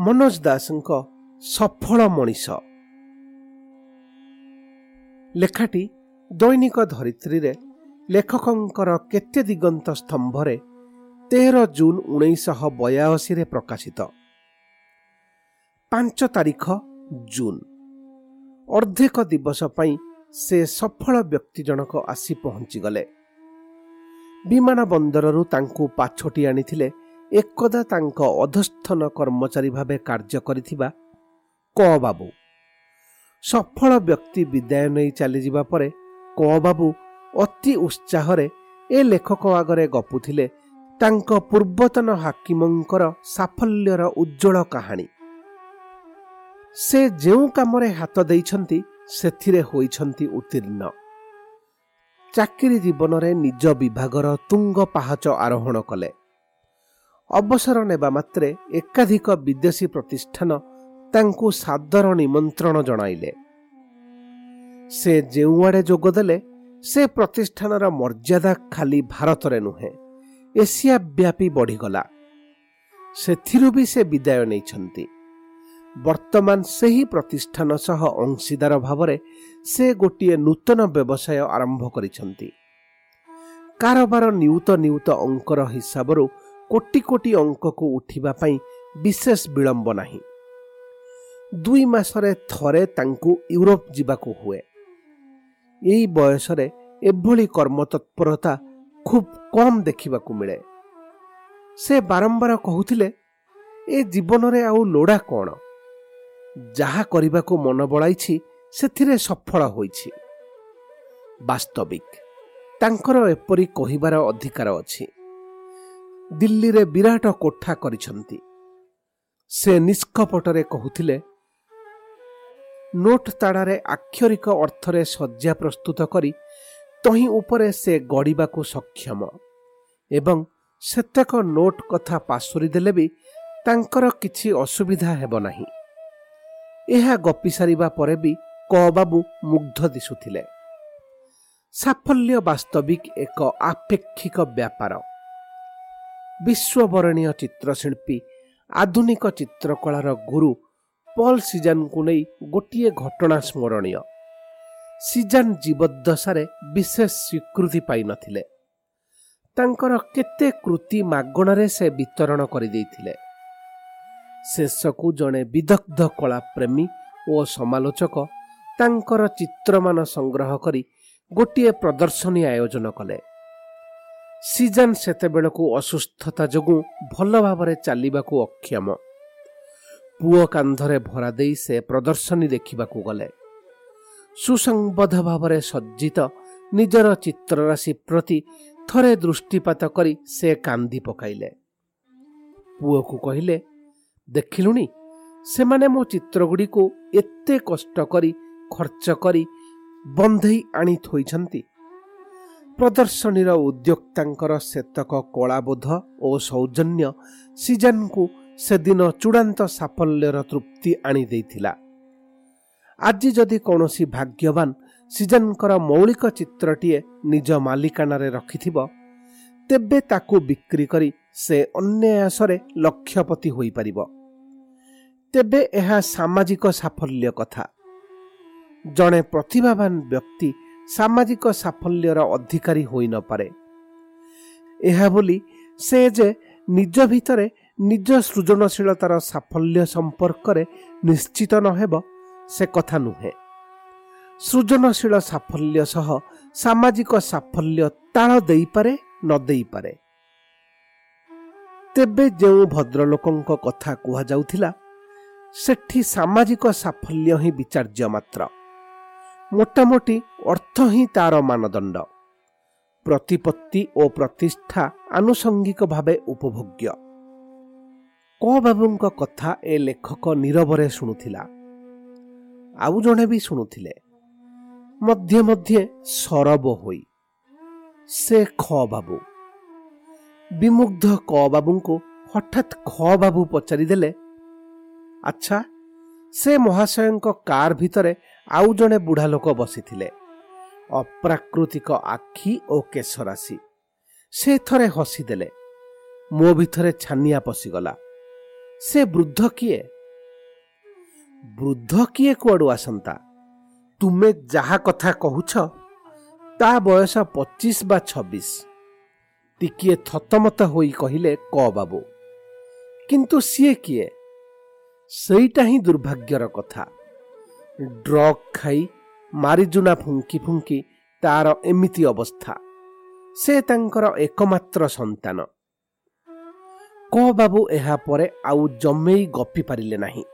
ମନୋଜ ଦାସଙ୍କ ସଫଳ ମଣିଷ। ଲେଖାଟି ଦୈନିକ ଧରିତ୍ରୀରେ ଲେଖକଙ୍କର କେତେ ଦିଗନ୍ତ ସ୍ତମ୍ଭରେ ତେର ଜୁନ୍ ଉଣେଇଶହ ବୟାଅଶୀରେ ପ୍ରକାଶିତ। ପାଞ୍ଚ ତାରିଖ ଜୁନ୍। ଅର୍ଦ୍ଧେକ ଦିବସ ପାଇଁ ସେ ସଫଳ ବ୍ୟକ୍ତି ଜଣକ ଆସି ପହଞ୍ଚିଗଲେ। ବିମାନ ବନ୍ଦରରୁ ତାଙ୍କୁ ପାଛୋଟି ଆଣିଥିଲେ ଏକଦା ତାଙ୍କ ଅଧସ୍ଥନ କର୍ମଚାରୀ ଭାବେ କାର୍ଯ୍ୟ କରିଥିବା କ ବାବୁ ସଫଳ ବ୍ୟକ୍ତି ବିଦାୟ ନେଇ ଚାଲିଯିବା ପରେ କ ବାବୁ ଅତି ଉତ୍ସାହରେ ଏ ଲେଖକ ଆଗରେ ଗପୁଥିଲେ ତାଙ୍କ ପୂର୍ବତନ ହାକିମଙ୍କର ସାଫଲ୍ୟର ଉଜ୍ଜଳ କାହାଣୀ। ସେ ଯେଉଁ କାମରେ ହାତ ଦେଇଛନ୍ତି ସେଥିରେ ହୋଇଛନ୍ତି ଉତ୍ତୀର୍ଣ୍ଣ। ଚାକିରି ଜୀବନରେ ନିଜ ବିଭାଗର ତୁଙ୍ଗ ପାହାଚ ଆରୋହଣ କଲେ। ଅବସର ନେବା ମାତ୍ରେ ଏକାଧିକ ବିଦେଶୀ ପ୍ରତିଷ୍ଠାନ ତାଙ୍କୁ ସାଦର ନିମନ୍ତ୍ରଣ ଜଣାଇଲେ। ସେ ଯେଉଁଆଡ଼େ ଯୋଗ ଦେଲେ ସେ ପ୍ରତିଷ୍ଠାନର ମର୍ଯ୍ୟାଦା ଖାଲି ଭାରତରେ ନୁହେଁ ଏସିଆ ବ୍ୟାପୀ ବଢ଼ିଗଲା। ସେଥିରୁ ବି ସେ ବିଦାୟ ନେଇଛନ୍ତି। ବର୍ତ୍ତମାନ ସେହି ପ୍ରତିଷ୍ଠାନ ସହ ଅଂଶୀଦାର ଭାବରେ ସେ ଗୋଟିଏ ନୂତନ ବ୍ୟବସାୟ ଆରମ୍ଭ କରିଛନ୍ତି। କାରବାର ନିୟୁତ ନିୟୁତ ଅଙ୍କର ହିସାବରୁ କୋଟି କୋଟି ଅଙ୍କକୁ ଉଠିବା ପାଇଁ ବିଶେଷ ବିଳମ୍ବ ନାହିଁ। ଦୁଇ ମାସରେ ଥରେ ତାଙ୍କୁ ୟୁରୋପ ଯିବାକୁ ହୁଏ। ଏହି ବୟସରେ ଏଭଳି କର୍ମତତ୍ପରତା ଖୁବ୍ କମ୍ ଦେଖିବାକୁ ମିଳେ। ସେ ବାରମ୍ବାର କହୁଥିଲେ ଏ ଜୀବନରେ ଆଉ ଲୋଡ଼ା କ'ଣ? ଯାହା କରିବାକୁ ମନ ବଳାଇଛି ସେଥିରେ ସଫଳ ହୋଇଛି। ବାସ୍ତବିକ ତାଙ୍କର ଏପରି କହିବାର ଅଧିକାର ଅଛି। ଦିଲ୍ଲୀରେ ବିରାଟ କୋଠା କରିଛନ୍ତି। ସେ ନିଷ୍କପଟରେ କହୁଥିଲେ ନୋଟ୍ ତାଡ଼ାରେ ଆକ୍ଷରିକ ଅର୍ଥରେ ଶଯ୍ୟା ପ୍ରସ୍ତୁତ କରି ତହିଁ ଉପରେ ସେ ଗଡ଼ିବାକୁ ସକ୍ଷମ ଏବଂ ସେତେକ ନୋଟ୍ କଥା ପାଶୋରି ଦେଲେ ବି ତାଙ୍କର କିଛି ଅସୁବିଧା ହେବ ନାହିଁ। ଏହା ଗପି ସାରିବା ପରେ ବି କବାବୁ ମୁଗ୍ଧ ଦିଶୁଥିଲେ। ସାଫଲ୍ୟ ବାସ୍ତବିକ ଏକ ଆପେକ୍ଷିକ ବ୍ୟାପାର। ବିଶ୍ୱବରଣୀୟ ଚିତ୍ରଶିଳ୍ପୀ ଆଧୁନିକ ଚିତ୍ରକଳାର ଗୁରୁ ପଲ୍ ସିଜାନଙ୍କୁ ନେଇ ଗୋଟିଏ ଘଟଣା ସ୍ମରଣୀୟ। ସିଜାନ ଜୀବଦ୍ଦଶାରେ ବିଶେଷ ସ୍ୱୀକୃତି ପାଇନଥିଲେ। ତାଙ୍କର କେତେ କୃତି ମାଗଣାରେ ସେ ବିତରଣ କରିଦେଇଥିଲେ। ଶେଷକୁ ଜଣେ ବିଦଗ୍ଧ କଳାପ୍ରେମୀ ଓ ସମାଲୋଚକ ତାଙ୍କର ଚିତ୍ରମାନ ସଂଗ୍ରହ କରି ଗୋଟିଏ ପ୍ରଦର୍ଶନୀ ଆୟୋଜନ କଲେ। ସିଜାନ ସେତେବେଳକୁ ଅସୁସ୍ଥତା ଯୋଗୁଁ ଭଲ ଭାବରେ ଚାଲିବାକୁ ଅକ୍ଷମ। ପୁଅ କାନ୍ଧରେ ଭରା ଦେଇ ସେ ପ୍ରଦର୍ଶନୀ ଦେଖିବାକୁ ଗଲେ। ସୁସଂବଦ୍ଧ ଭାବରେ ସଜ୍ଜିତ ନିଜର ଚିତ୍ରରାଶି ପ୍ରତି ଥରେ ଦୃଷ୍ଟିପାତ କରି ସେ କାନ୍ଦି ପକାଇଲେ। ପୁଅକୁ କହିଲେ ଦେଖିଲୁଣି ସେମାନେ ମୋ ଚିତ୍ରଗୁଡ଼ିକୁ ଏତେ କଷ୍ଟ କରି ଖର୍ଚ୍ଚ କରି ବନ୍ଧେଇ ଆଣି ଥୋଇଛନ୍ତି। ପ୍ରଦର୍ଶନୀର ଉଦ୍ୟୋକ୍ତାଙ୍କର ସେତକ କଳାବୋଧ ଓ ସୌଜନ୍ୟ ସିଜନକୁ ସେଦିନ ଚୂଡ଼ାନ୍ତ ସାଫଲ୍ୟର ତୃପ୍ତି ଆଣିଦେଇଥିଲା ଆଜି ଯଦି କୌଣସି ଭାଗ୍ୟବାନ ସିଜନଙ୍କର ମୌଳିକ ଚିତ୍ରଟିଏ ନିଜ ମାଲିକାନାରେ ରଖିଥିବ ତେବେ ତାକୁ ବିକ୍ରି କରି ସେ ଅନ୍ୟାୟାସରେ ଲକ୍ଷ୍ୟପତି ହୋଇପାରିବ। ତେବେ ଏହା ସାମାଜିକ ସାଫଲ୍ୟ କଥା। ଜଣେ ପ୍ରତିଭାବାନ ବ୍ୟକ୍ତି ସାମାଜିକ ସାଫଲ୍ୟର ଅଧିକାରୀ ହୋଇନପାରେ ଏହା ବୋଲି ସେ ଯେ ନିଜ ଭିତରେ ନିଜ ସୃଜନଶୀଳତାର ସାଫଲ୍ୟ ସମ୍ପର୍କରେ ନିଶ୍ଚିତ ନ ହେବ ସେ କଥା ନୁହେଁ। ସୃଜନଶୀଳ ସାଫଲ୍ୟ ସହ ସାମାଜିକ ସାଫଲ୍ୟ ତାଳ ଦେଇପାରେ ନ ଦେଇପାରେ। ତେବେ ଯେଉଁ ଭଦ୍ରଲୋକଙ୍କ କଥା କୁହାଯାଉଥିଲା ସେଠି ସାମାଜିକ ସାଫଲ୍ୟ ହିଁ ବିଚାର୍ଯ୍ୟ ମାତ୍ର। ମୋଟାମୋଟି ଅର୍ଥ ହିଁ ତାର ମାନଦଣ୍ଡ ପ୍ରତିପତ୍ତି ଓ ପ୍ରତିଷ୍ଠା ଆନୁଷଙ୍ଗିକ ଭାବେ ଉପଭୋଗ୍ୟ କ ବାବୁଙ୍କ କଥା ଏ ଲେଖକ ନିରବରେ ଶୁଣୁଥିଲା। ଆଉ ଜଣେ ବି ଶୁଣୁଥିଲେ। ମଧ୍ୟେ ମଧ୍ୟେ ସରବ ହୋଇ ସେ ଖ ବାବୁ। ବିମୁଗ୍ଧ କ ବାବୁଙ୍କୁ ହଠାତ୍ ଖ ବାବୁ ପଚାରିଦେଲେ ଆଚ୍ଛା ସେ ମହାଶୟଙ୍କ କାର୍ ଭିତରେ ଆଉ ଜଣେ ବୁଢ଼ା ଲୋକ ବସିଥିଲେ। ଅପ୍ରାକୃତିକ ଆଖି ଓ କେଶରାଶି। ସେ ଥରେ ହସିଦେଲେ। ମୋ ଭିତରେ ଛାନିଆ ପଶିଗଲା। ସେ ବୃଦ୍ଧ କିଏ? ବୃଦ୍ଧ କିଏ କୁଆଡ଼ୁ ଆସନ୍ତା? ତୁମେ ଯାହା କଥା କହୁଛ ତା ବୟସ ପଚିଶ ବା ଛବିଶ। ଟିକିଏ ଥତମତ ହୋଇ କହିଲେ କ ବାବୁ କିନ୍ତୁ ସିଏ କିଏ? ସେଇଟା ହିଁ ଦୁର୍ଭାଗ୍ୟର କଥା। ଡ୍ରଗ୍ ଖାଇ ମାରିଜୁନା ଫୁଙ୍କି ଫୁଙ୍କି ତାର ଏମିତି ଅବସ୍ଥା। ସେ ତାଙ୍କର ଏକମାତ୍ର ସନ୍ତାନ। କ ବାବୁ ଏହା ପରେ ଆଉ ଜମେଇ ଗପି ପାରିଲେ ନାହିଁ।